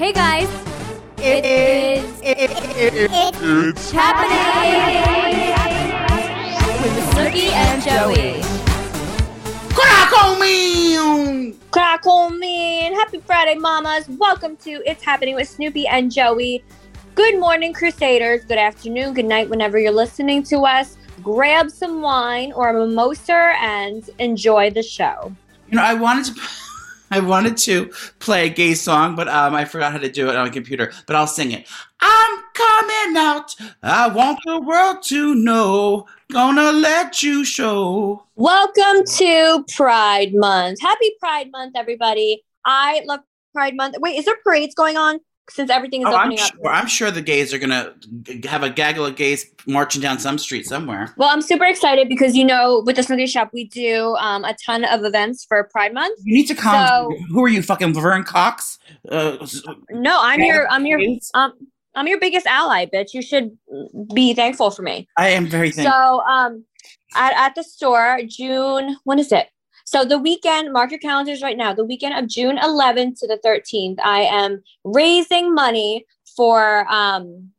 Hey guys, it is It's happening with Snooki and Joey. Crackle me! Crackle mean. Happy Friday, mamas. Welcome to It's Happening with Snooki and Joey. Good morning, Crusaders. Good afternoon, good night, whenever you're listening to us. Grab some wine or a mimosa and enjoy the show. You know, I wanted to. I wanted to play a gay song, but um, I forgot how to do it on a computer. But I'll sing it. I'm coming out. I want the world to know. Gonna let you show. Welcome to Pride Month. Happy Pride Month, everybody. I love Pride Month. Wait, is there parades going on? Since everything is Oh, I'm opening up. sure. I'm sure the gays are gonna have a gaggle of gays marching down some street somewhere. Well, I'm super excited because you know, with the Snooki Shop, we do um, a ton of events for Pride Month. You need to calm. So- Who are you, fucking Laverne Cox? Uh, No, I'm your, I'm your, um, I'm your biggest ally, bitch. You should be thankful for me. I am very thankful. So, um, at, at the store, June, when is it? So the weekend, mark your calendars right now. The weekend of June 11th to the 13th, I am raising money for, um,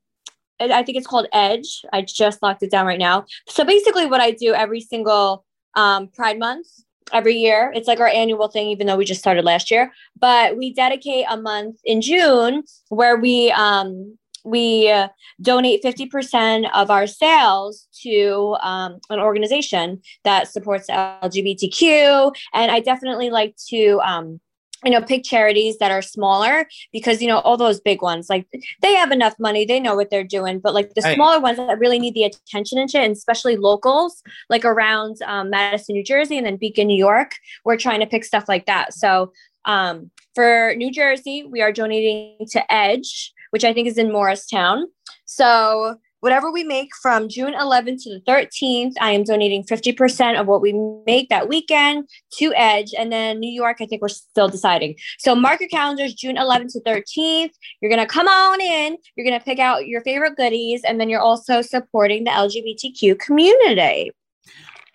I think it's called Edge. I just locked it down right now. So basically, what I do every single um, Pride Month, every year, it's like our annual thing, even though we just started last year. But we dedicate a month in June where we um, we uh, donate 50% of our sales to um, an organization that supports LGBTQ. And I definitely like to, um, you know, pick charities that are smaller because, you know, all those big ones, like they have enough money, they know what they're doing. But like the Right. smaller ones that really need the attention and shit, and especially locals, like around um, Madison, New Jersey, and then Beacon, New York, we're trying to pick stuff like that. So um, for New Jersey, we are donating to Edge, which I think is in Morristown. So whatever we make from June 11th to the 13th, I am donating 50% of what we make that weekend to Edge. And then New York, I think we're still deciding. So mark your calendars, June 11th to 13th. You're going to come on in. You're going to pick out your favorite goodies. And then you're also supporting the LGBTQ community.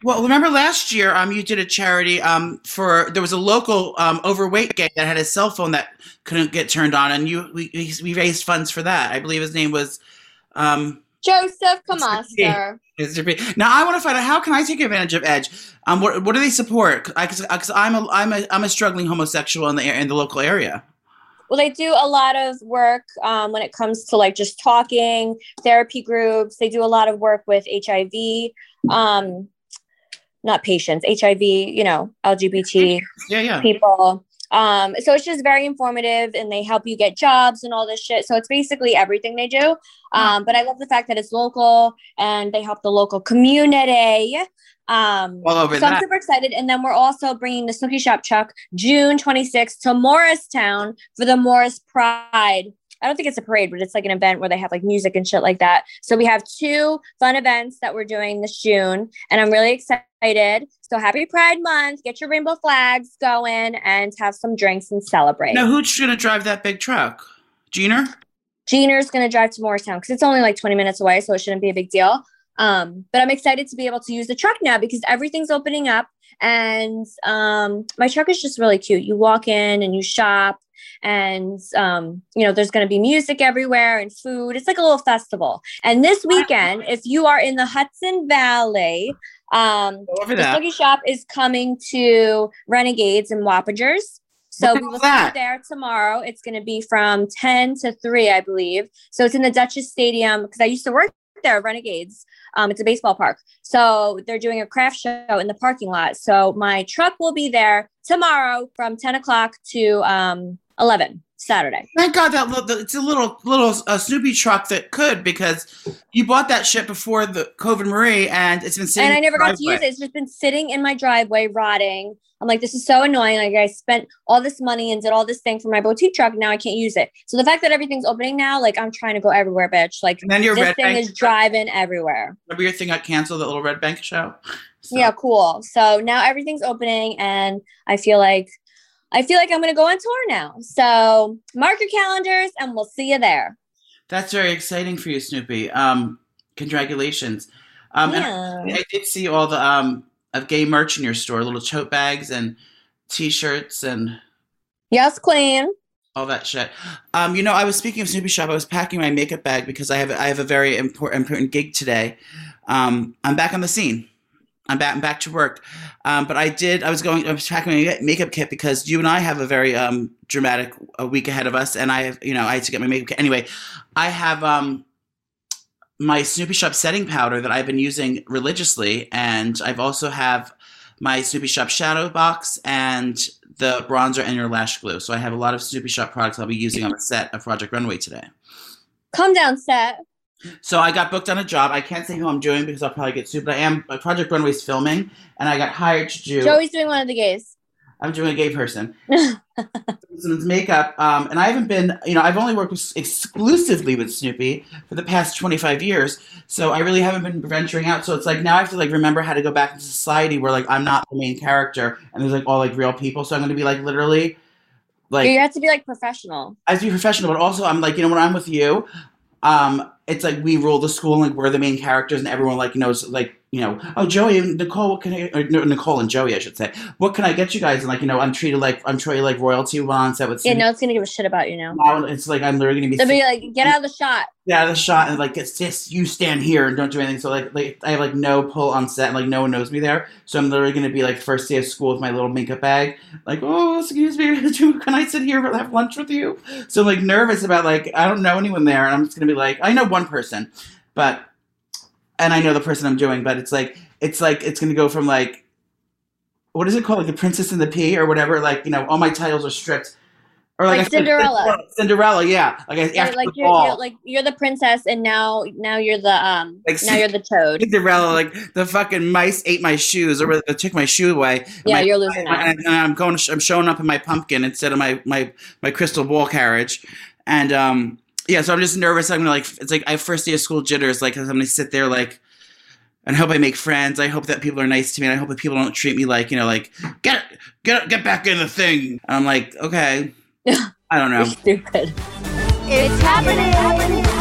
Well, remember last year, um, you did a charity um for there was a local um overweight gay that had a cell phone that couldn't get turned on, and you we we raised funds for that. I believe his name was um Joseph. Kamaster. Now I want to find out how can I take advantage of Edge? Um, what what do they support? Because I'm a I'm a I'm a struggling homosexual in the in the local area. Well, they do a lot of work um, when it comes to like just talking, therapy groups. They do a lot of work with HIV, um, not patients, HIV, you know, LGBT Yeah, yeah. people. Um, so it's just very informative and they help you get jobs and all this shit. So it's basically everything they do. Um, but I love the fact that it's local and they help the local community. Um, over so that. I'm super excited. And then we're also bringing the Snooki Shop Chuck June 26th to Morristown for the Morris Pride. I don't think it's a parade, but it's like an event where they have like music and shit like that. So we have two fun events that we're doing this June, and I'm really excited. So happy Pride Month! Get your rainbow flags going and have some drinks and celebrate. Now who's gonna drive that big truck? Jeaner? Jeaner's gonna drive to Morristown because it's only like 20 minutes away, so it shouldn't be a big deal. Um, but I'm excited to be able to use the truck now because everything's opening up, and um, my truck is just really cute. You walk in and you shop, and um, you know there's gonna be music everywhere and food. It's like a little festival. And this weekend, if you are in the Hudson Valley, um, the. Snooki Shop is coming to Renegades and Wappingers. So we will see there tomorrow. It's going to be from 10 to 3, I believe. So it's in the Dutchess Stadium because I used to work there, Renegades. Um, it's a baseball park. So they're doing a craft show in the parking lot. So my truck will be there tomorrow from 10 o'clock to um, 11, Saturday. Thank God that it's a little little uh, Snooki truck that could because you bought that shit before the COVID Marie and it's been sitting. and I never got to use it. It's just been sitting in my driveway, rotting. I'm like, this is so annoying. Like, I spent all this money and did all this thing for my boutique truck. Now I can't use it. So the fact that everything's opening now, like, I'm trying to go everywhere, bitch. Like, And then your this thing is driving everywhere. Remember your thing got canceled, that little red bank show. So- Yeah, cool. So now everything's opening, and I feel like I feel like I'm gonna go on tour now. So mark your calendars, and we'll see you there. That's very exciting for you, Snooki. Um, congratulations. Um, yeah. I did see all the um of gay merch in your store, little tote bags and T-shirts and Yes, Queen. all that shit. Um, you know, I was speaking of Snooki Shop. I was packing my makeup bag because I have I have a very important important gig today. Um, I'm back on the scene. I'm back. I'm back to work. Um, but I did. I was going. I was packing my makeup kit because you and I have a very um, dramatic a week ahead of us, and I, have, you know, I had to get my makeup kit anyway. I have um, my Snooki Shop setting powder that I've been using religiously, and I've also have my Snooki Shop shadow box and the bronzer and your lash glue. So I have a lot of Snooki Shop products I'll be using on the set of Project Runway today. Calm down, set. So I got booked on a job. I can't say who I'm doing because I'll probably get sued, but I am Project Runway's filming, and I got hired to do. Joey's doing one of the gays. I'm doing a gay person. Someone's makeup, um, and I haven't been, you know, I've only worked with, exclusively with Snooki for the past 25 years, so I really haven't been venturing out. So it's like now I have to like remember how to go back into society where like I'm not the main character, and there's like all like real people. So I'm going to be like literally, like you have to be like professional. I have to be professional, but also I'm like, you know, when I'm with you, um, it's like we rule the school, like we're the main characters, and everyone like knows, like you know, oh Joey and Nicole, what can I, or Nicole and Joey, I should say, what can I get you guys? And like you know, I'm treated like I'm treated like royalty while on set with. Yeah, no one's gonna give a shit about you now. Now it's like I'm literally gonna be They'll be like, get out of the shot. get out of the shot and like it's just you stand here and don't do anything. So like like I have like no pull on set and like no one knows me there. So I'm literally gonna be like first day of school with my little makeup bag, like oh excuse me, can I sit here and have lunch with you? So I'm like nervous about like I don't know anyone there and I'm just gonna be like I know one person, but and I know the person I'm doing, but it's like it's like it's gonna go from like what is it called like the Princess and the Pea or whatever like you know all my titles are stripped. Or Like said, Cinderella. Cinderella, yeah. Like after like the you're, ball. you're like you're the princess, and now now you're the um Like, now you're the toad. Cinderella, like the fucking mice ate my shoes, or they took my shoe away. Yeah, my- you're losing and I'm going. I'm showing up in my pumpkin instead of my my my crystal ball carriage, and um yeah. So I'm just nervous. I'm gonna like it's like I first day of school jitters. Like I'm gonna sit there like. And I hope I make friends. I hope that people are nice to me. And I hope that people don't treat me like you know, like get get get back in the thing. And I'm like, okay, I don't know. You're stupid. It's happening.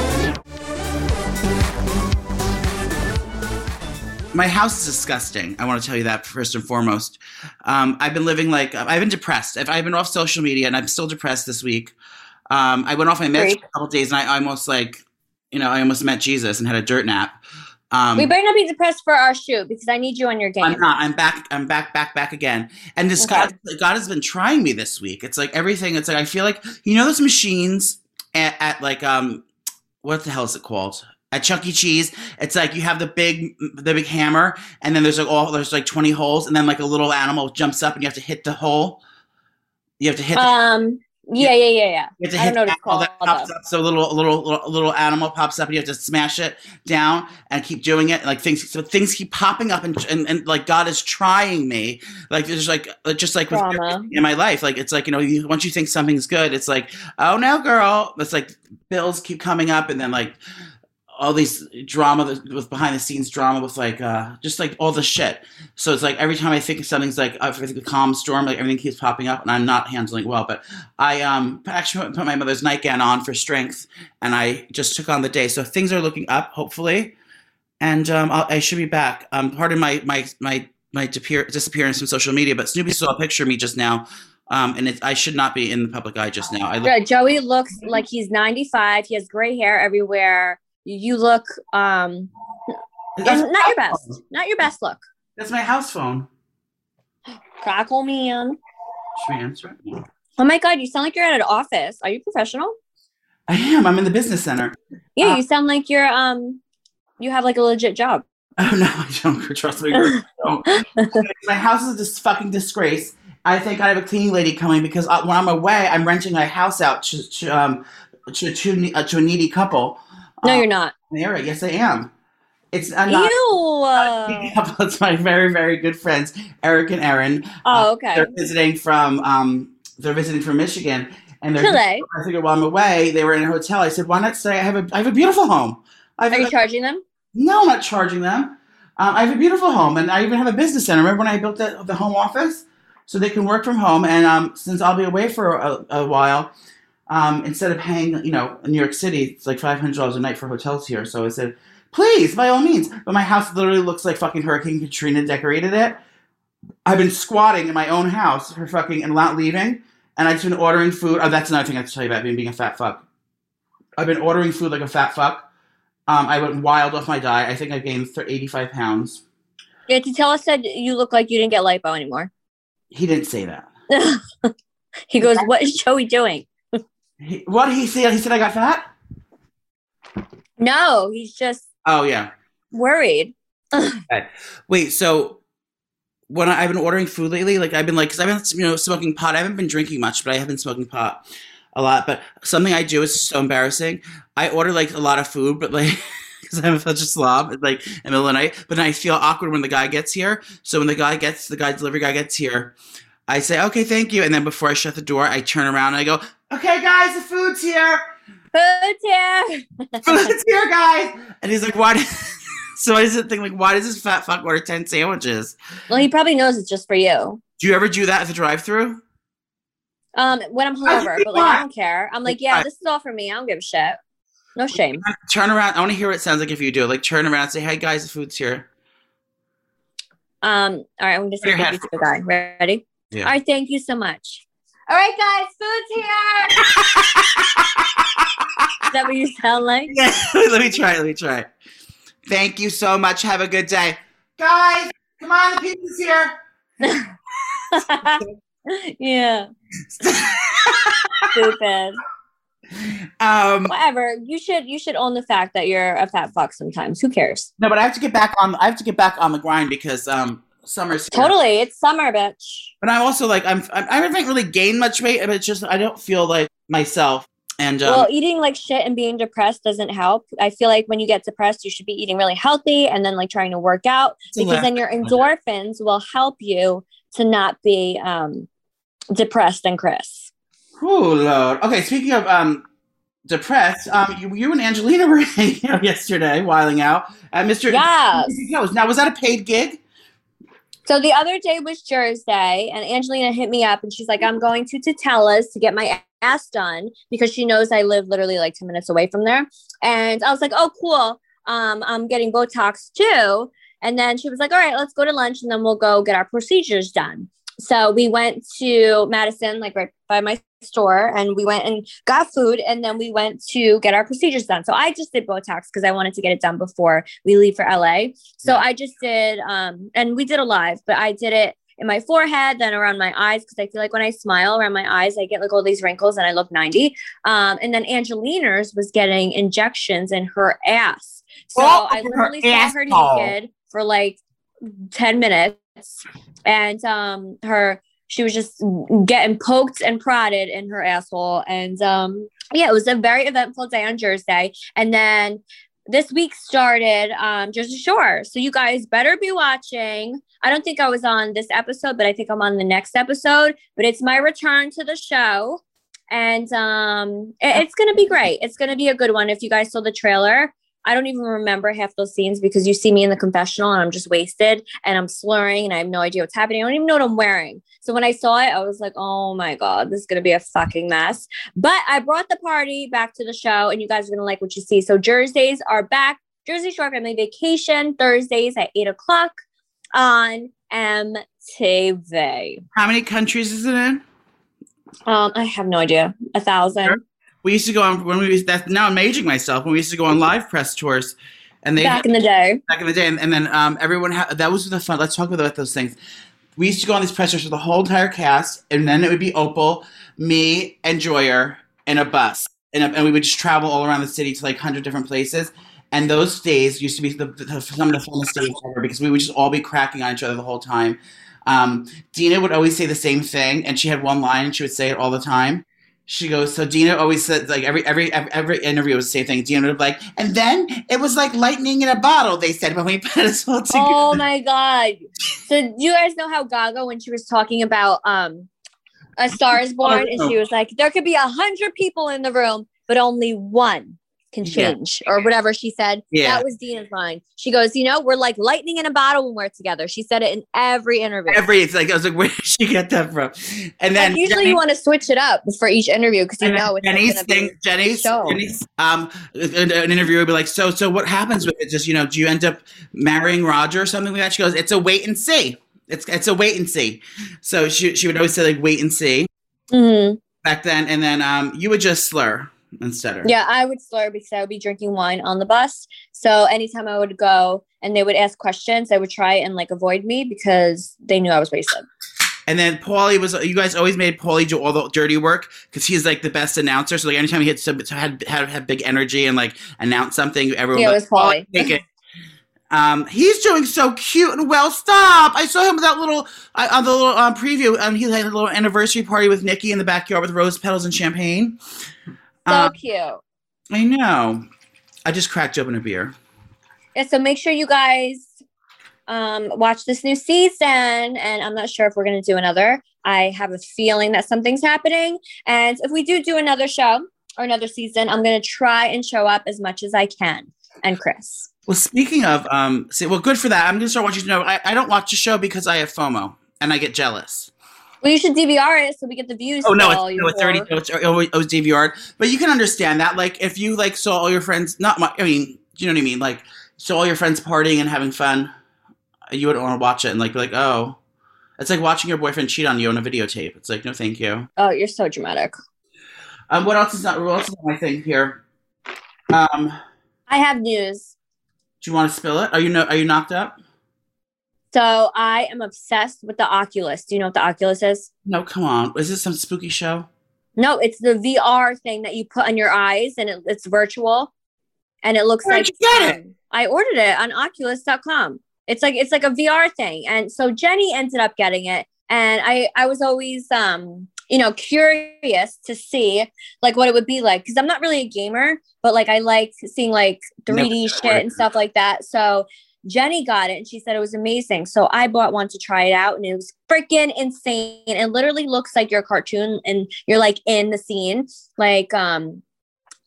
my house is disgusting. I want to tell you that first and foremost. Um, I've been living like I've been depressed. I've, I've been off social media, and I'm still depressed this week. Um, I went off my meds for a couple days, and I almost like, you know, I almost met Jesus and had a dirt nap. Um, we better not be depressed for our shoot because I need you on your game. I'm not. I'm back. I'm back, back, back again. And this Okay. God, God has been trying me this week. It's like everything. It's like I feel like you know those machines at, at like um, what the hell is it called? At Chuck E. Cheese, it's like you have the big, the big hammer, and then there's like all there's like twenty holes, and then like a little animal jumps up, and you have to hit the hole. You have to hit. the Um. Yeah, yeah, yeah, yeah. you have to I hit don't know what it's animal that pops though. up. So a little, a little, little, little animal pops up, and you have to smash it down and keep doing it. Like things, so things keep popping up, and, and, and like God is trying me. Like there's like uh, just like with in my life. Like it's like you know, you, once you think something's good, it's like oh no, girl. It's like bills keep coming up, and then like all these drama with behind the scenes drama with like uh just like all the shit. So it's like every time I think something's like I think a calm storm, like everything keeps popping up, and I'm not handling well. But I um actually put my mother's nightgown on for strength, and I just took on the day. So things are looking up, hopefully, and um I should be back. Um, pardon my my my my disappear- disappearance from social media, but Snoopy saw a picture of me just now. Um, and it, I should not be in the public eye just now. I look Yeah, Joey looks like he's 95. He has gray hair everywhere. You look um not your best. phone. Not your best look. That's my house phone. Crackle man. Should we answer it? Oh my god, you sound like you're at an office. Are you professional? I am. I'm in the business center. Yeah, Uh, you sound like you're um you have like a legit job. Oh no, I don't. Trust me. My house is this fucking disgrace. I think I have a cleaning lady coming because uh, when I'm away, I'm renting my house out to to um to to, uh, to a needy couple. No, uh, you're not. in the area. Yes, I am. It's I'm not. Ew. not. It's my very very good friends Eric and Erin. Oh, Uh, okay. They're visiting from um they're visiting from Michigan, and they're. Chile. I figured while I'm away, they were in a hotel. I said, why not stay? I have a I have a beautiful home. I have Are a- you charging them? no, I'm not charging them. Um, I have a beautiful home, and I even have a business center. Remember when I built the, the home office so they can work from home? And um, since I'll be away for a, a while, um, instead of paying, you know, in New York City, it's like five hundred dollars a night for hotels here. So I said, please, by all means. But my house literally looks like fucking Hurricane Katrina decorated it. I've been squatting in my own house for fucking and not leaving, and I've been ordering food. Oh, that's another thing I have to tell you about being being a fat fuck. I've been ordering food like a fat fuck. Um, I went wild off my diet. I think I gained 85 pounds. Yeah, to tell us that you look like you didn't get lipo anymore. He didn't say that. he goes, "What is Joey doing?" He, what did he say? He said I got fat. No, he's just Oh yeah. worried. Wait, so when I, I've been ordering food lately, like I've been like, because I've been you know smoking pot. I haven't been drinking much, but I have been smoking pot a lot. But something I do is so embarrassing. I order like a lot of food, but like. Because I'm such a slob, like in the middle of the night. But then I feel awkward when the guy gets here. So when the guy gets, the guy delivery guy gets here, I say, "Okay, thank you." And then before I shut the door, I turn around and I go, "Okay, guys, the food's here. Food here. Food's here, guys." And he's like, "Why?" do-" so I just think like, "Why does this fat fuck order ten sandwiches?" Well, he probably knows it's just for you. Do you ever do that at the drive-through? Um, when I'm I hungover, but like I don't care. I'm like, yeah, this is all for me. I don't give a shit. No shame. Turn around. I want to hear what it sounds like if you do. it. Like turn around and say, "Hey guys, the food's here." Um, all right, I'm just gonna hand- thank you to the guy. Ready? Yeah. All right, thank you so much. All right, guys, food's here. is that what you sound like? Yeah, let me try. Let me try. Thank you so much. Have a good day, guys. Come on, the pizza's here. yeah. Stupid. Um, Whatever. You should you should own the fact that you're a fat fuck sometimes. Who cares? no, but I have to get back on. I have to get back on the grind because um, summer's here. Totally. It's summer, bitch. But I'm also like I'm. I'm I haven't really gained much weight, but it's just I don't feel like myself. And um, well, eating like shit and being depressed doesn't help. I feel like when you get depressed, you should be eating really healthy and then like trying to work out because then your endorphins will help you to not be um, depressed and Chris. oh lord. Okay, speaking of um, depressed, um, you, you and Angelina were hanging out yesterday, whiling out at Mr. Yes. Now, was that a paid gig? So the other day was Thursday, and Angelina hit me up and she's like, I'm going to Tatella's to get my ass done because she knows I live literally like 10 minutes away from there. And I was like, oh, cool. Um, I'm getting Botox too. And then she was like, all right, let's go to lunch and then we'll go get our procedures done. So we went to Madison, like right by my store, and we went and got food. And then we went to get our procedures done. So I just did Botox because I wanted to get it done before we leave for LA. So Yeah. I just did, um, and we did a live, but I did it in my forehead, then around my eyes, because I feel like when I smile around my eyes, I get like all these wrinkles and I look 90. Um, and then Angelina's was getting injections in her ass. So Oh, I her literally saw her naked for like 10 minutes. And um, her, she was just getting poked and prodded in her asshole. And um, yeah, it was a very eventful day on Thursday. And then this week started um, Jersey Shore. So you guys better be watching. I don't think I was on this episode, but I think I'm on the next episode. But it's my return to the show. And um, it- it's to be great. It's to be a good one. If you guys saw the trailer, I don't even remember half those scenes because you see me in the confessional and I'm just wasted and I'm slurring and I have no idea what's happening. I don't even know what I'm wearing. So when I saw it, I was like, oh my God, this is going to be a fucking mess. But I brought the party back to the show and you guys are going to like what you see. So Thursdays are back. Jersey Shore Family Vacation, Thursdays at 8 o'clock on MTV. How many countries is it in? Um, I have no idea. A thousand. We used to go on when we was that's now I'm aging myself when we used to go on live press tours, and they Back in the day. back in the day, and, and then um, everyone ha- that was the fun. Let's talk about those things. We used to go on these press tours with the whole entire cast, and then it would be Opal, me, and Joyer in a bus, and, and we would just travel all around the city to like hundred different places. And those days used to be the, the, some of the funnest days ever because we would just all be cracking on each other the whole time. Um, Dina would always say the same thing, and she had one line, and she would say it all the time. She goes, so Dina always said like every every every, every interview was the same thing. Dina would be like, and then it was like lightning in a bottle. They said when we put us all together. Oh my god! So do you guys know how Gaga, when she was talking about um, A Star Is Born, and she was like, "There could be a hundred people in the room, but only one can Yeah. change," or whatever she said. Yeah. That was Dina's line. She goes, "You know, we're like lightning in a bottle when we're together." She said it in every interview. Every it's like I was like, where did she get that from? And then usually Jenny- you want to switch it up for each interview because you know it's Jenny's thing. Jenny's. Jenny's um, an, an interviewer would be like, so so what happens with it? Just you know, do you end up marrying Roger or something like that? She goes, it's a wait and see. It's it's a wait and see. So she she would always say like wait and see. Mhm. back then, and then um, you would just slur instead of. Yeah, I would slur because I would be drinking wine on the bus. So anytime I would go and they would ask questions, they would try and like avoid me because they knew I was wasted. And then Paulie was. You guys always made Paulie do all the dirty work because he's like the best announcer. So like anytime he had some, had had had big energy and like announce something, everyone Yeah, was was Paulie. Take it. Um, he's doing so cute and well. Stop! I saw him with that little uh, on the little um, preview. Um, he had a little anniversary party with Nikki in the backyard with rose petals and champagne. So Um, cute. I know. I just cracked open a beer. Yeah, so make sure you guys um, watch this new season. And I'm not sure if we're going to do another. I have a feeling that something's happening. And if we do do another show or another season, I'm going to try and show up as much as I can. And Chris. Well, speaking of, um, see, well, good for that. I'm gonna start watching. No, I, I don't watch the show because I have FOMO and I get jealous. Well, you should DVR it so we get the views. Oh no, it's, no, it's already no, it's always always DVR'd. But you can understand that. Like, if you like saw all your friends, not my, I mean, do you know what I mean? Like, saw all your friends partying and having fun, you would want to watch it and like be like, oh, it's like watching your boyfriend cheat on you on a videotape. It's like, no, thank you. Oh, you're so dramatic. Um, what else is not? What else is my thing here? Um, I have news. do you want to spill it? Are you no? Are you knocked up? So I am obsessed with the Oculus. Do you know what the Oculus is? No, come on. Is this some spooky show? No, it's the VR thing that you put on your eyes and it, it's virtual and it looks Where'd like you get it? I ordered it on oculus.com. It's like it's like a VR thing. And so Jenny ended up getting it and I I was always um you know curious to see like what it would be like cuz I'm not really a gamer, but like I like seeing like 3D Never shit and stuff like that. So Jenny got it and she said it was amazing. So I bought one to try it out and it was freaking insane. It literally looks like your cartoon and you're like in the scene. Like um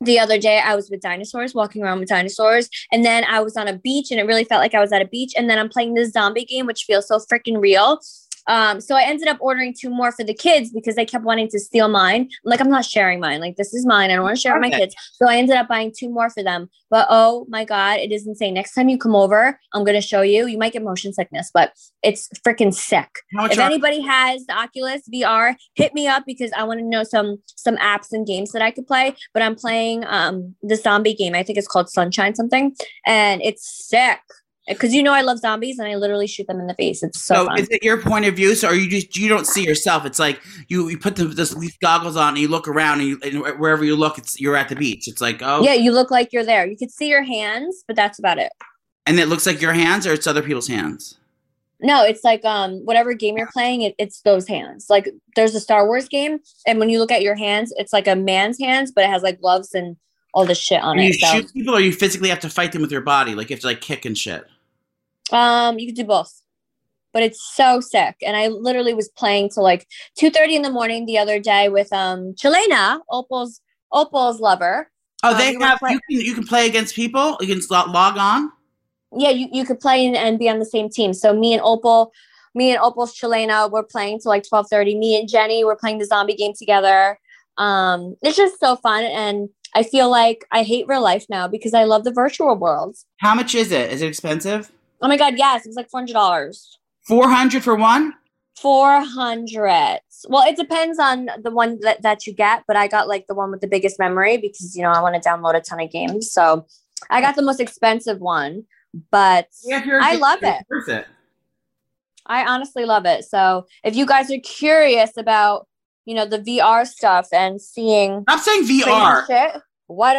the other day I was with dinosaurs, walking around with dinosaurs, and then I was on a beach and it really felt like I was at a beach. And then I'm playing this zombie game, which feels so freaking real. Um, so I ended up ordering two more for the kids because they kept wanting to steal mine. I'm like, I'm not sharing mine. Like, this is mine. I don't want to share with my kids. So I ended up buying two more for them. But oh my God, it is insane. Next time you come over, I'm going to show you. You might get motion sickness, but it's freaking sick. If are- anybody has the Oculus VR, hit me up because I want to know some some apps and games that I could play. But I'm playing um the zombie game. I think it's called Sunshine something, and it's sick. Because you know I love zombies and I literally shoot them in the face. It's so, So fun. is it your point of view? So are you just you don't see yourself? It's like you you put the, this, these goggles on and you look around and, you, and wherever you look, it's you're at the beach. It's like oh, Yeah, you look like you're there. You could see your hands, but that's about it. and it looks like your hands or it's other people's hands. No, it's like um whatever game you're playing, it, it's those hands. Like there's a Star Wars game, and when you look at your hands, it's like a man's hands, but it has like gloves and all this shit on And you it. So shoot people or you physically have to fight them with your body, like you have to like kick and shit. Um, you could do both. But it's so sick. And I literally was playing till like 2:30 in the morning the other day with um Chelena, Opal's Opal's lover. Oh, Um, they were have you can you can play against people. You can log on. Yeah, you, you could play and, and be on the same team. So me and Opal, me and Opal's Chelena were playing till like 12:30. Me and Jenny were playing the zombie game together. Um, it's just so fun and I feel like I hate real life now because I love the virtual world. How much is it? Is it expensive? Oh my god, yes, it was like four hundred dollars. Four hundred for one. Four hundred. Well, it depends on the one that, that you get, but I got like the one with the biggest memory because you know I want to download a ton of games. So I got the most expensive one, but Yeah, if you're a I love it. It. I honestly love it. So if you guys are curious about, you know, the VR stuff and seeing Stop saying VR. shit, what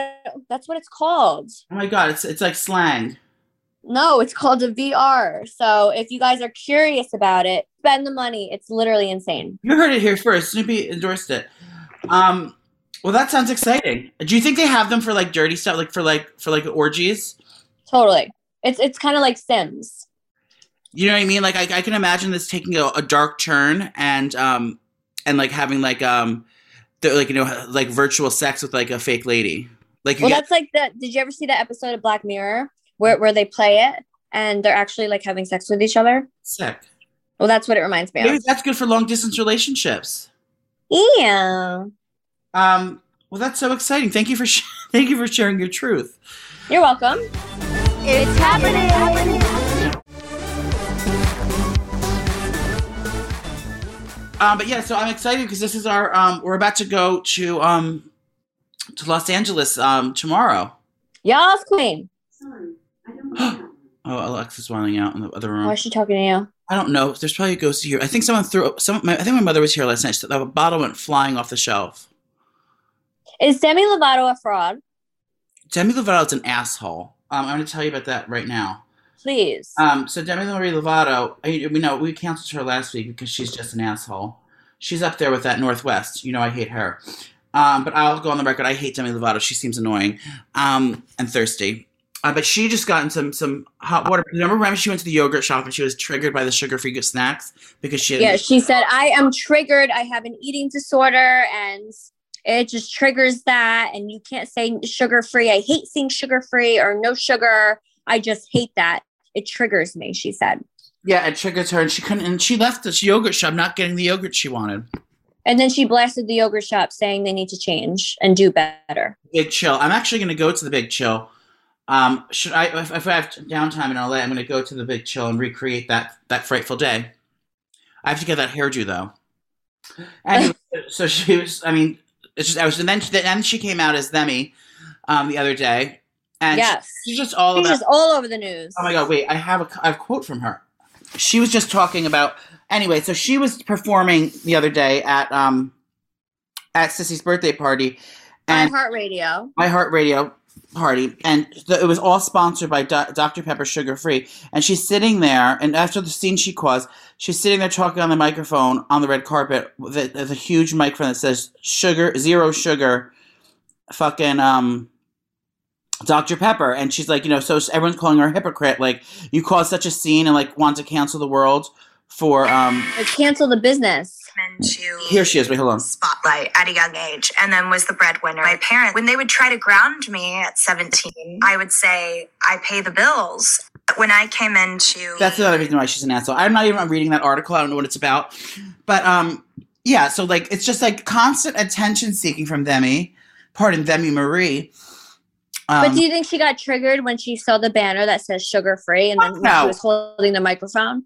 that's what it's called. Oh my god, it's it's like slang. No, it's called a VR. So if you guys are curious about it, spend the money. It's literally insane. You heard it here first. Snooki endorsed it. Um, well, that sounds exciting. Do you think they have them for like dirty stuff, like for like for like orgies? Totally. It's it's kind of like Sims. You know what I mean? Like I, I can imagine this taking a, a dark turn and um and like having like um the, like you know like virtual sex with like a fake lady. Like you Well, get, that's like the. Did you ever see that episode of Black Mirror where where they play it and they're actually like having sex with each other? sick. Well, that's what it reminds me Maybe of. that's good for long distance relationships. Yeah. Um, well, that's so exciting. Thank you for sh- thank you for sharing your truth. You're welcome. It's happening. Um, but yeah, so I'm excited because this is our um, we're about to go to um, to Los Angeles um, tomorrow. Yes, queen. Sorry, I don't know that one. Oh, Alexa's running out in the other room. Why is she talking to you? I don't know. There's probably a ghost here. I think someone threw some. My, I think my mother was here last night. So the bottle went flying off the shelf. Is Demi Lovato a fraud? Demi Lovato's an asshole. Um, I'm going to tell you about that right now. Please. Um, so Demi Marie Lovato, I, we know we canceled her last week because she's just an asshole. She's up there with that Northwest. You know I hate her. Um, but I'll go on the record. I hate Demi Lovato. She seems annoying um, and thirsty. Uh, but she just got in some some hot water. Remember, remember she went to the yogurt shop and she was triggered by the sugar free snacks because she yeah, she said, I am triggered. I have an eating disorder and it just triggers that. And you can't say sugar free. I hate seeing sugar free or no sugar. I just hate that. It triggers me, she said. yeah it triggered her and she couldn't and she left this yogurt shop not getting the yogurt she wanted. And then she blasted the yogurt shop saying they need to change and do better. Big Chill. I'm actually going to go to the Big Chill. Um, should I, if, if I have downtime in LA, I'm going to go to the Big Chill and recreate that that frightful day. I have to get that hairdo though. Anyway, so she was. I mean, it's just I was, and then then she came out as Demi um, the other day, and Yes. she, she's just all She's about. just all over the news. Oh my god! Wait, I have a, I have a quote from her. She was just talking about anyway. So she was performing the other day at um at Sissy's birthday party, and iHeartRadio. iHeartRadio party, and it was all sponsored by Do- Dr Pepper Sugar Free. And she's sitting there, and after the scene she caused, she's sitting there talking on the microphone on the red carpet with a, huge microphone that says "sugar, zero sugar," fucking um. Dr. Pepper, and she's like, you know, so everyone's calling her a hypocrite. Like, you caused such a scene and like want to cancel the world for um. Cancel the business. Into Here she is. Wait, hold on. spotlight at a young age and then was the breadwinner. My parents, when they would try to ground me at 17, I would say, I pay the bills. When I came into That's another reason why she's an asshole. I'm not even reading that article. I don't know what it's about. But um yeah, so like it's just like constant attention seeking from Demi. Pardon, Demi Marie. Um, but do you think she got triggered when she saw the banner that says sugar free and then No. she was holding the microphone?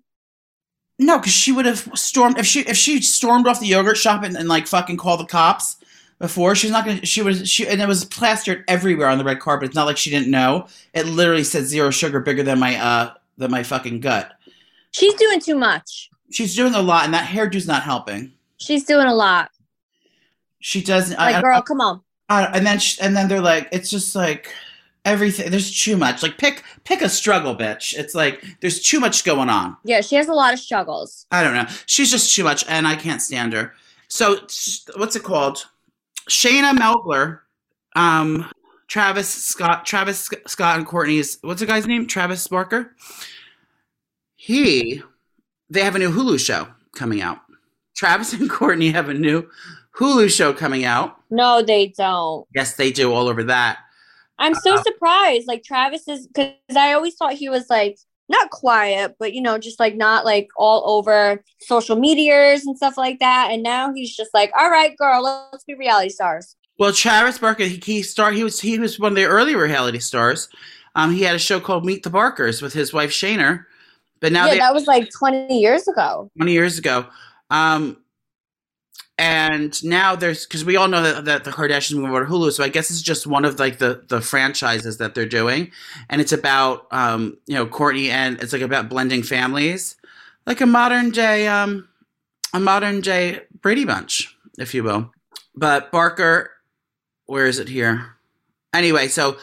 No, because she would have stormed if she if she stormed off the yogurt shop and, and like fucking called the cops before. She's not gonna. She was she and it was plastered everywhere on the red carpet. It's not like she didn't know. It literally said zero sugar, bigger than my uh than my fucking gut. She's doing too much. She's doing a lot, and that hairdo's not helping. She's doing a lot. She doesn't. I- Like, I- girl, come on. Uh, and then she, and then they're like, it's just like everything. There's too much. Like pick pick a struggle, bitch. It's like there's too much going on. Yeah, she has a lot of struggles. I don't know. She's just too much, and I can't stand her. So what's it called? Shayna Moakler, um, Travis Scott, Travis Scott and Kourtney's what's the guy's name? Travis Barker. He, they have a new Hulu show coming out. Travis and Kourtney have a new Hulu show coming out. No, they don't. Yes, they do. All over that. I'm so Uh-huh. surprised. Like Travis is because I always thought he was like not quiet, but you know, just like not like all over social medias and stuff like that. And now he's just like, all right, girl, let's be reality stars. Well, Travis Barker, he, he star he was he was one of the early reality stars. Um, he had a show called Meet the Barkers with his wife Shayner, but now yeah, they that was like 20 years ago. 20 years ago. Um, and now there's because we all know that, that the Kardashians moving over to Hulu, so I guess it's just one of like the the franchises that they're doing, and it's about um you know Kourtney and it's like about blending families, like a modern day um a modern day Brady Bunch, if you will. But Barker, where is it here? Anyway, so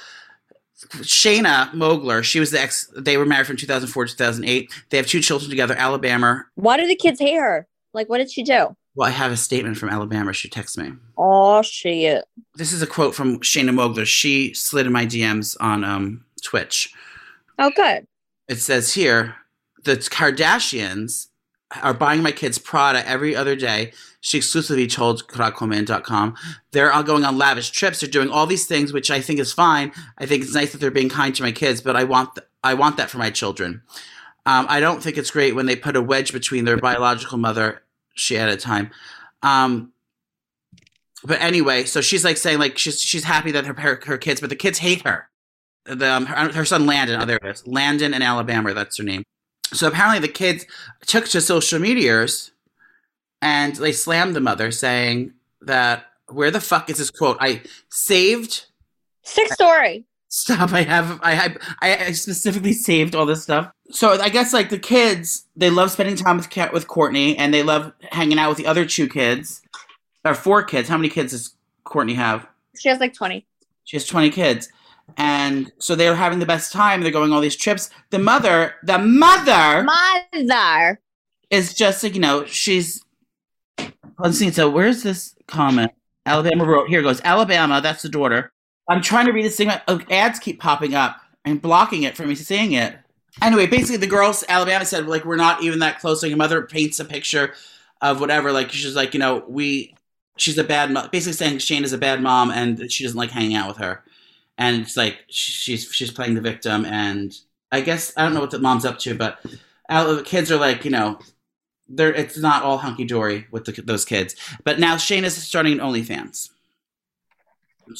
Shayna Moakler, she was the ex. They were married from 2004 to 2008. They have two children together, Alabama Why do the kids hate her? Like, what did she do? Well, I have a statement from Alabama. She texts me. Oh shit. This is a quote from Shayna Moakler. She slid in my DMs on um, Twitch. Oh, good. It says here the Kardashians are buying my kids Prada every other day. She exclusively told Karakoman.com. They're all going on lavish trips. They're doing all these things, which I think is fine. I think it's nice that they're being kind to my kids, but I want th- I want that for my children. Um, I don't think it's great when they put a wedge between their biological mother. She at a time. Um, but anyway, so she's like saying like she's she's happy that her her, her kids, but the kids hate her. The um, her, her son Landon, oh there it is, Landon in Alabama. That's her name. So apparently the kids took to social medias and they slammed the mother, saying that where the fuck is this quote? I saved. Sick story. Stop! I have I I I specifically saved all this stuff. So I guess like the kids, they love spending time with Kat with Kourtney, and they love hanging out with the other two kids. Or four kids. How many kids does Kourtney have? She has like 20. She has 20 kids. And so they're having the best time. They're going all these trips. The mother, the mother Mother. is just like, you know, she's. Let's see. So where's this comment? Alabama wrote, here goes. Alabama, that's the daughter. I'm trying to read this thing. Oh, ads keep popping up and blocking it from me seeing it. Anyway, basically, the girls, Alabama said, like, we're not even that close. Like, your mother paints a picture of whatever. Like, she's like, you know, we. She's a bad mom. Basically saying Shane is a bad mom and she doesn't like hanging out with her. And it's like she's she's playing the victim. And I guess I don't know what the mom's up to, but kids are like, you know, they're it's not all hunky dory with the, those kids. But now Shane is starting OnlyFans.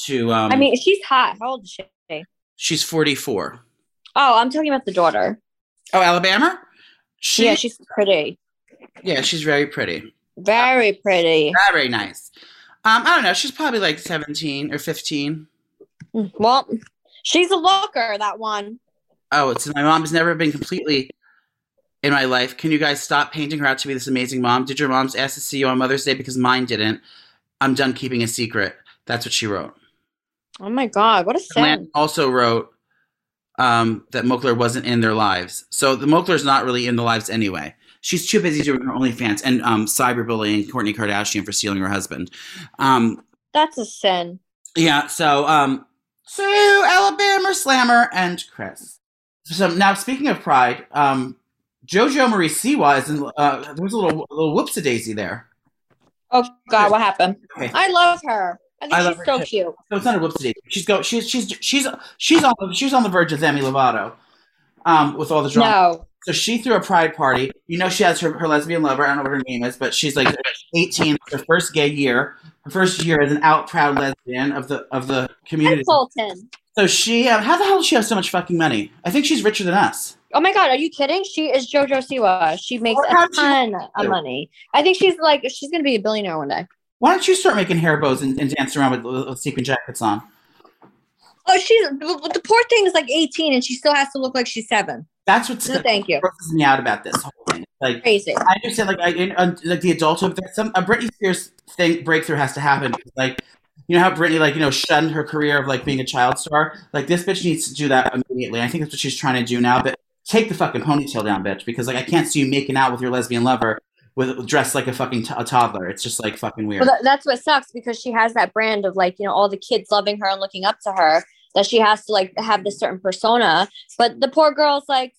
To um, I mean, she's hot. How old is she? she's forty four. Oh, I'm talking about the daughter. Oh, Alabama. She, yeah, she's pretty. yeah, she's very pretty, Very pretty. very nice. Um, I don't know. She's probably like seventeen or fifteen. Well, she's a looker, that one. Oh, it's my mom has never been completely in my life. Can you guys stop painting her out to be this amazing mom? Did your moms ask to see you on Mother's Day because mine didn't? I'm done keeping a secret. That's what she wrote. Oh my God, what a sin. also wrote um, that Moakler wasn't in their lives. So the Moakler's not really in the lives anyway. She's too busy doing her OnlyFans and um, cyberbullying Kourtney Kardashian for stealing her husband. Um, That's a sin. yeah, so um, so Alabama Slammer and Chris. So now speaking of pride, um, JoJo Marie Siwa is in. Uh, there was a little a little whoopsie daisy there. Oh God, what happened? Okay. I love her. I think I she's so too. cute. So it's not a whoopsie. She's go. She's she's she's she's on the, she's on the verge of Demi Lovato, um, with all the drama. No. So she threw a pride party. You know, she has her, her lesbian lover. I don't know what her name is, but she's like 18. Her first gay year. Her first year as an out proud lesbian of the of the community. Fulton. So she, uh, how the hell does she have so much fucking money? I think she's richer than us. Oh my God, are you kidding? She is JoJo Siwa. She makes a ton of money. I think she's like she's gonna be a billionaire one day. Why don't you start making hair bows and, and dance around with, with sequin jackets on? Oh, she's the poor thing is like 18 and she still has to look like she's seven. That's what's No, thank you. grosses me out about this whole thing. Like, Crazy. I understand, like, I, uh, like the adulthood, there's some a Britney Spears thing breakthrough has to happen. Like, you know how Britney, like, you know, shunned her career of like being a child star. Like, this bitch needs to do that immediately. I think that's what she's trying to do now. But take the fucking ponytail down, bitch, because like I can't see you making out with your lesbian lover with dressed like a fucking t- a toddler. It's just like fucking weird. Well, that's what sucks because she has that brand of like, you know, all the kids loving her and looking up to her that she has to like have this certain persona. But the poor girl's like,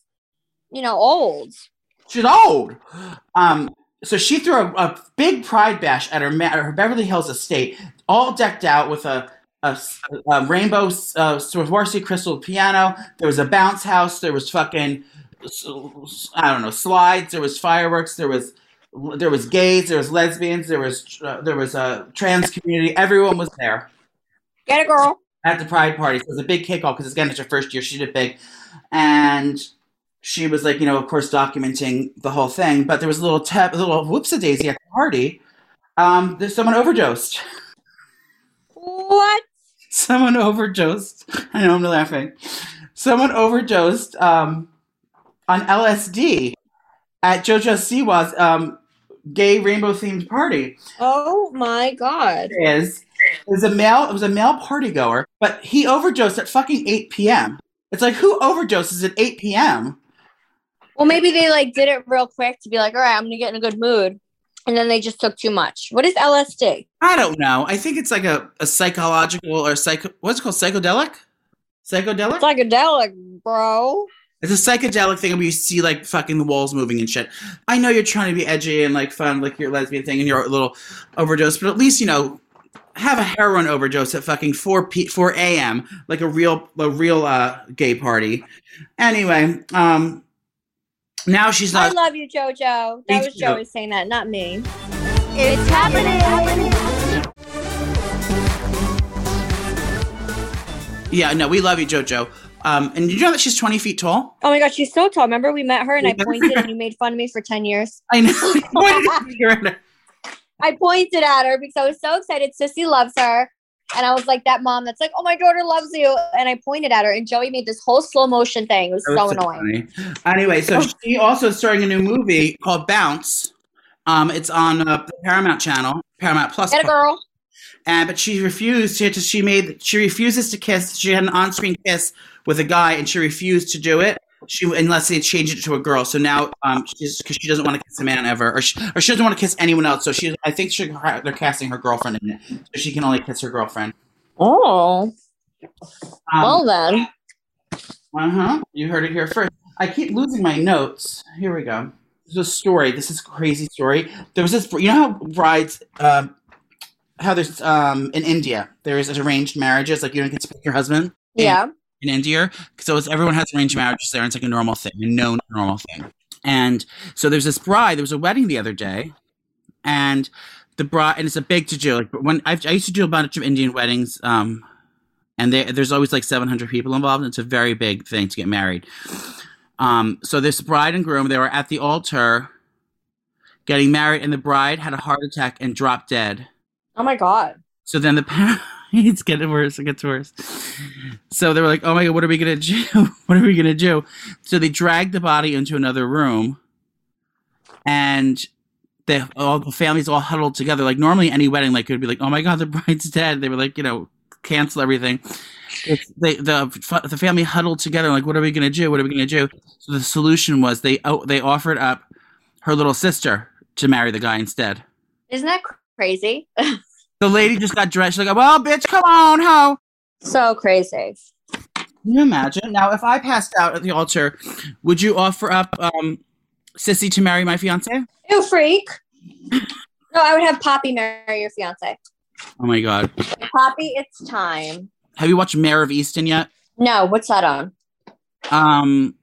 you know, old. She's old. Um, so she threw a, a big pride bash at her, ma- her Beverly Hills estate, all decked out with a, a, a rainbow uh, Swarovski crystal piano. There was a bounce house. There was fucking, I don't know, slides. There was fireworks. There was there was gays. There was lesbians. There was uh, there was a trans community. Everyone was there Get a girl. at the pride party. So it was a big kickoff because again, it's her first year. She did big, and she was like, you know, of course, documenting the whole thing. But there was a little tap, a little whoopsie daisy at the party. Um, there's someone overdosed. What? Someone overdosed. I know I'm laughing. Someone overdosed um, on LSD at JoJo Siwa's um, gay rainbow themed party. Oh my God. is it was a male it was a male party goer, but he overdosed at fucking 8 p.m. It's like who overdoses at 8 p.m. Well, maybe they like did it real quick to be like, all right, I'm gonna get in a good mood. And then they just took too much. What is LSD? I don't know. I think it's like a, a psychological or psycho what's it called? Psychedelic? Psychedelic? Psychedelic, bro. It's a psychedelic thing where you see like fucking the walls moving and shit. I know you're trying to be edgy and like fun, like your lesbian thing and your little overdose, but at least you know have a heroin overdose at fucking four p four a.m. like a real a real uh gay party. Anyway, um, now she's like I love you, JoJo. That was too. Joey saying that, not me. It's happening. yeah, no, we love you, JoJo. Um, and you know that she's twenty feet tall. Oh my god, she's so tall. Remember we met her and I pointed and you made fun of me for 10 years? I know. Why did you figure it out? I pointed at her because I was so excited. Sissy loves her. And I was like that mom that's like, oh, my daughter loves you. And I pointed at her, and Joey made this whole slow motion thing. It was so was annoying. funny. Anyway, so she also is starting a new movie called Bounce. Um, it's on uh, the Paramount Channel, Paramount Plus. Get a girl. And but she refused. She, she made she refuses to kiss. She had an on-screen kiss with a guy, and she refused to do it. She unless they changed it to a girl. So now um, she's because she doesn't want to kiss a man ever, or she, or she doesn't want to kiss anyone else. So she, I think she, they're casting her girlfriend in it, so she can only kiss her girlfriend. Oh, Um, well then. Uh huh. You heard it here first. I keep losing my notes. Here we go. There's a story. This is a crazy story. There was this. You know how brides, um, how there's um in India there is arranged marriages. Like you don't get to pick your husband Yeah. in India. So it's everyone has arranged marriages there. And it's like a normal thing, a known normal thing. And so there's this bride. There was a wedding the other day, and the bride and it's a big to do. Like when I've, I used to do a bunch of Indian weddings, um, and there, there's always like 700 people involved. And it's a very big thing to get married. Um, so this bride and groom, they were at the altar getting married, and the bride had a heart attack and dropped dead. Oh my god. So then the parents, it's getting worse. It gets worse. So they were like, "Oh my god, what are we gonna do? what are we gonna do?" So they dragged the body into another room, and the all the families all huddled together. Like normally, any wedding, like it would be like, "Oh my god, the bride's dead." They were like, you know, cancel everything. They the the family huddled together. Like, what are we gonna do? What are we gonna do? So the solution was they oh, they offered up her little sister to marry the guy instead. Isn't that crazy? The lady just got dressed. She's like, well, bitch, come on, ho. so crazy. Can you imagine? Now, if I passed out at the altar, would you offer up um, Sissy to marry my fiance? Ew, freak. No, I would have Poppy marry your fiance. Oh my God. Poppy, it's time. Have you watched Mare of Easttown yet? No, what's that on? Um,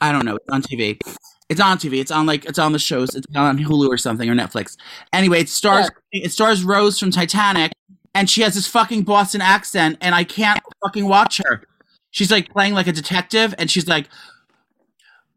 I don't know. It's on TV. It's on TV. It's on like it's on the shows. It's on Hulu or something or Netflix. Anyway, it stars it stars Rose from Titanic, and she has this fucking Boston accent, and I can't fucking watch her. She's like playing like a detective, and she's like,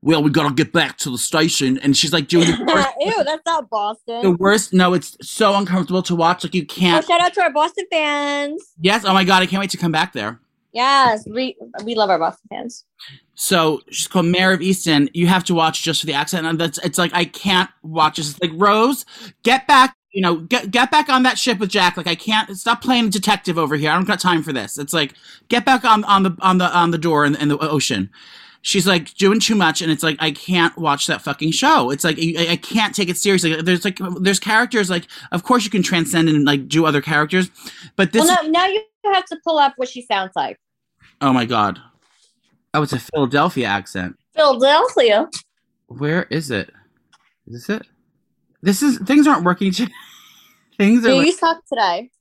"Well, we gotta get back to the station," and she's like doing the worst, Ew, that's not Boston. the worst. No, it's so uncomfortable to watch. Like you Oh, can't. shout out to our Boston fans. Yes. Oh my god, I can't wait to come back there. Yes, we we love our Boston fans. So she's called Mare of Easttown. You have to watch just for the accent, and that's it's like I can't watch this. It's like Rose, get back, you know, get get back on that ship with Jack. Like I can't stop playing detective over here. I don't got time for this. It's like get back on on the on the on the door in, in the ocean. She's like doing too much, and it's like I can't watch that fucking show. It's like I, I can't take it seriously. There's like there's characters like of course you can transcend and like do other characters, but this well, now, now you have to pull up what she sounds like. Oh my god, oh it's a Philadelphia accent. Philadelphia. Where is it? Is this it? This is things aren't working. today. things are. Do like- you suck today?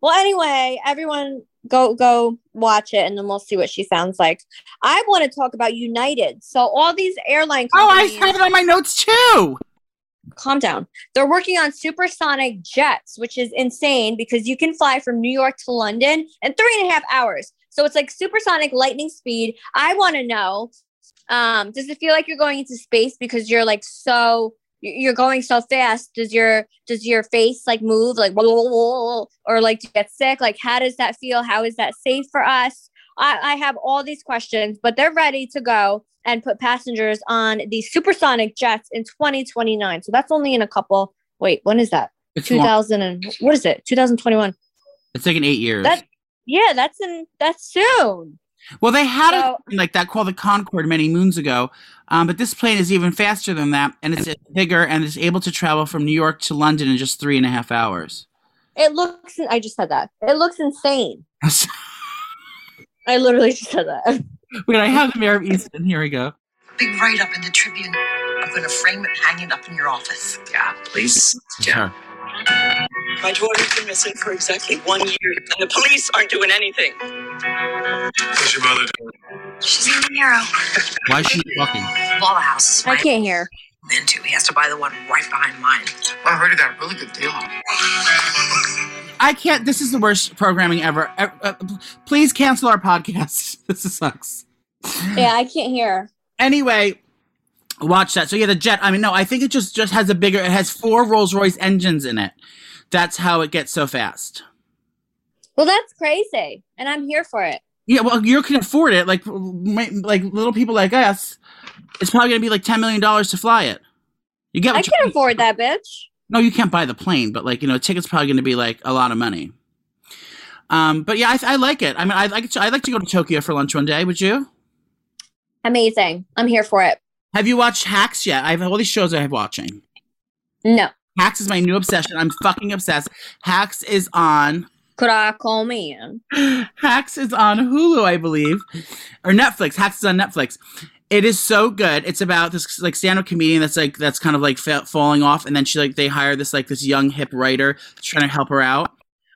Well, anyway, everyone go go watch it, and then we'll see what she sounds like. I want to talk about United. So all these airline oh, I have it on my notes too. calm down. They're working on supersonic jets, which is insane because you can fly from New York to London in three and a half hours. So it's like supersonic lightning speed. I want to know, um, does it feel like you're going into space because you're like so you- you're going so fast? Does your does your face like move like or like you get sick? Like how does that feel? How is that safe for us? I, I have all these questions, but they're ready to go and put passengers on the supersonic jets in 2029. So that's only in a couple. Wait, when is that? It's, long, 2000 and what is it? 2021. it's taken eight years. That yeah, that's in that's soon. well, they had So- a like that called the Concorde many moons ago, um, but this plane is even faster than that, and it's bigger, and it's able to travel from New York to London in just three and a half hours. It looks. I just said that. It looks insane. I literally just said that. Wait, I have the Mare of Easttown. Here we go. big write up in the Tribune. I'm going to frame it, hang it up in your office. Yeah, please. Sure. My daughter's been missing for exactly one year, and the police aren't doing anything. What's your mother doing? She's in the Nero. Why is she fucking? All the houses I can't hear. into. He has to buy the one right behind mine. Well, I heard he got a really good deal on it. I can't. This is the worst programming ever. Uh, uh, please cancel our podcast. This sucks. Yeah, I can't hear. Anyway, watch that. So yeah, the jet. I mean, no, I think it just just has a bigger. It has four Rolls Royce engines in it. That's how it gets so fast. Well, that's crazy, and I'm here for it. Yeah, well, you can afford it. Like, my- like little people like us, it's probably going to be like ten million dollars to fly it. You get I what you can afford that, bitch. No, you can't buy the plane, but like you know, tickets probably going to be like a lot of money. Um, but yeah, I, I like it. I mean, I like to, I like to go to Tokyo for lunch one day. Would you? Amazing. I'm here for it. Have you watched Hacks yet? I have all these shows I have watching. No. Hacks is my new obsession. I'm fucking obsessed. Hacks is on Could I call me in? Hacks is on Hulu, I believe, or Netflix. Hacks is on Netflix. It is so good. It's about this like stand-up comedian that's like that's kind of like fa- falling off, and then she like they hire this like this young hip writer trying to help her out.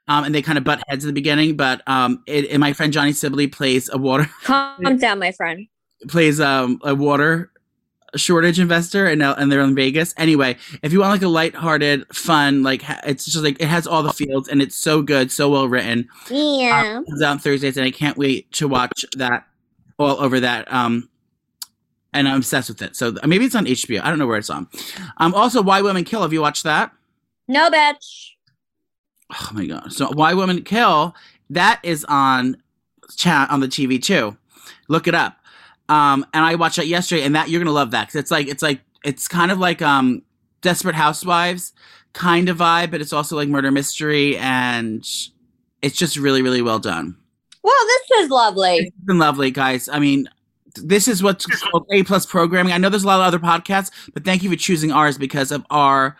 Um, and they kind of butt heads in the beginning, but um, it, and my friend Johnny Sibilly plays a water Calm down, my friend. plays um a water shortage investor and now and they're in Vegas. Anyway, if you want like a lighthearted, fun, like it's just like it has all the fields and it's so good, so well written. Yeah. Uh, comes on Thursdays and I can't wait to watch that all over that. Um and I'm obsessed with it. So maybe it's on HBO. I don't know where it's on. Um also Why Women Kill. Have you watched that? No, bitch. Oh my god. So Why Women Kill, that is on chat on the TV too. Look it up. Um, and I watched that yesterday, and that you're gonna love that because it's like it's like it's kind of like um Desperate Housewives kind of vibe, but it's also like murder mystery, and it's just really really well done. Well, this is lovely. It's been lovely, guys. I mean, this is what's called A plus programming. I know there's a lot of other podcasts, but thank you for choosing ours because of our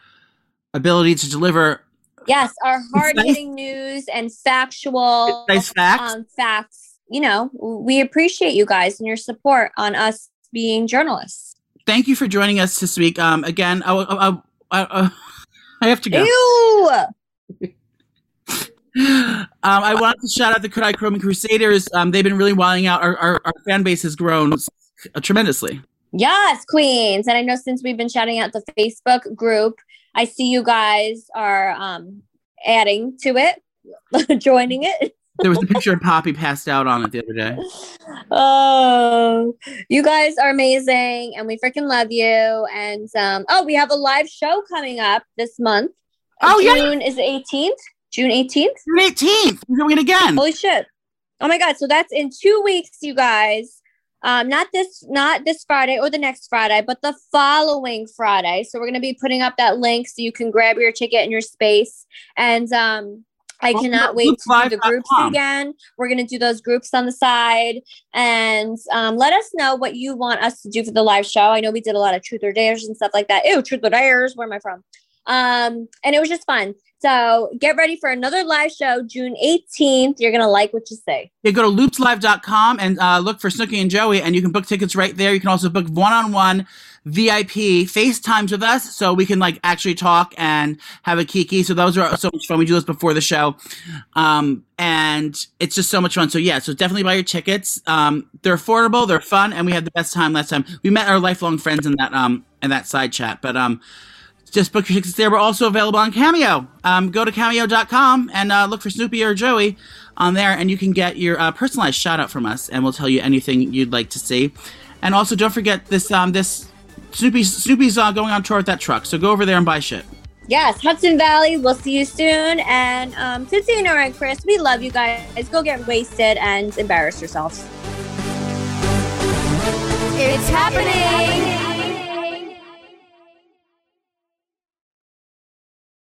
ability to deliver Yes, our hard hitting news and factual nice facts. um, facts. You know, we appreciate you guys and your support on us being journalists. thank you for joining us this week. Um, again, I, I, I, I, I have to go. Ew. Um, I wanted to shout out the Kodai Chrome Crusaders. Um, they've been really wilding out. Our, our, our fan base has grown uh, tremendously. Yes, queens. And I know since we've been shouting out the Facebook group, I see you guys are um, adding to it, joining it. There was a picture of Poppy passed out on it the other day. Oh, you guys are amazing, and we freaking love you. And um, oh, we have a live show coming up this month. Oh, yeah. June is the eighteenth. June eighteenth. June 18th. We're doing it again. Holy shit! Oh my god! So that's in two weeks, you guys. Um, not this, not this Friday or the next Friday, but the following Friday. So we're gonna be putting up that link so you can grab your ticket in your space. And um, I cannot wait to do the groups again. We're gonna do those groups on the side, and um, let us know what you want us to do for the live show. I know we did a lot of truth or dares and stuff like that. Ew, truth or dares. Where am I from? Um, and it was just fun. So get ready for another live show, June 18th. You're gonna like what you say. You go to loopslive.com and uh, look for Snooki and Joey, and you can book tickets right there. You can also book one on one VIP FaceTimes with us so we can like actually talk and have a kiki. So those are so much fun. We do those before the show. Um, and it's just so much fun. So yeah, so definitely buy your tickets. Um, they're affordable, they're fun, and we had the best time last time. We met our lifelong friends in that um in that side chat. But um just book your tickets there. We're also available on Cameo. Um, go to cameo.com and uh, look for Snooki or Joey on there, and you can get your uh, personalized shout out from us, and we'll tell you anything you'd like to see. And also, don't forget this um, this Snooki Snooki's uh, going on tour with that truck, so go over there and buy shit. Yes, Hudson Valley. We'll see you soon. And um, Titsino and Chris, we love you guys. Go get wasted and embarrass yourselves. It's happening.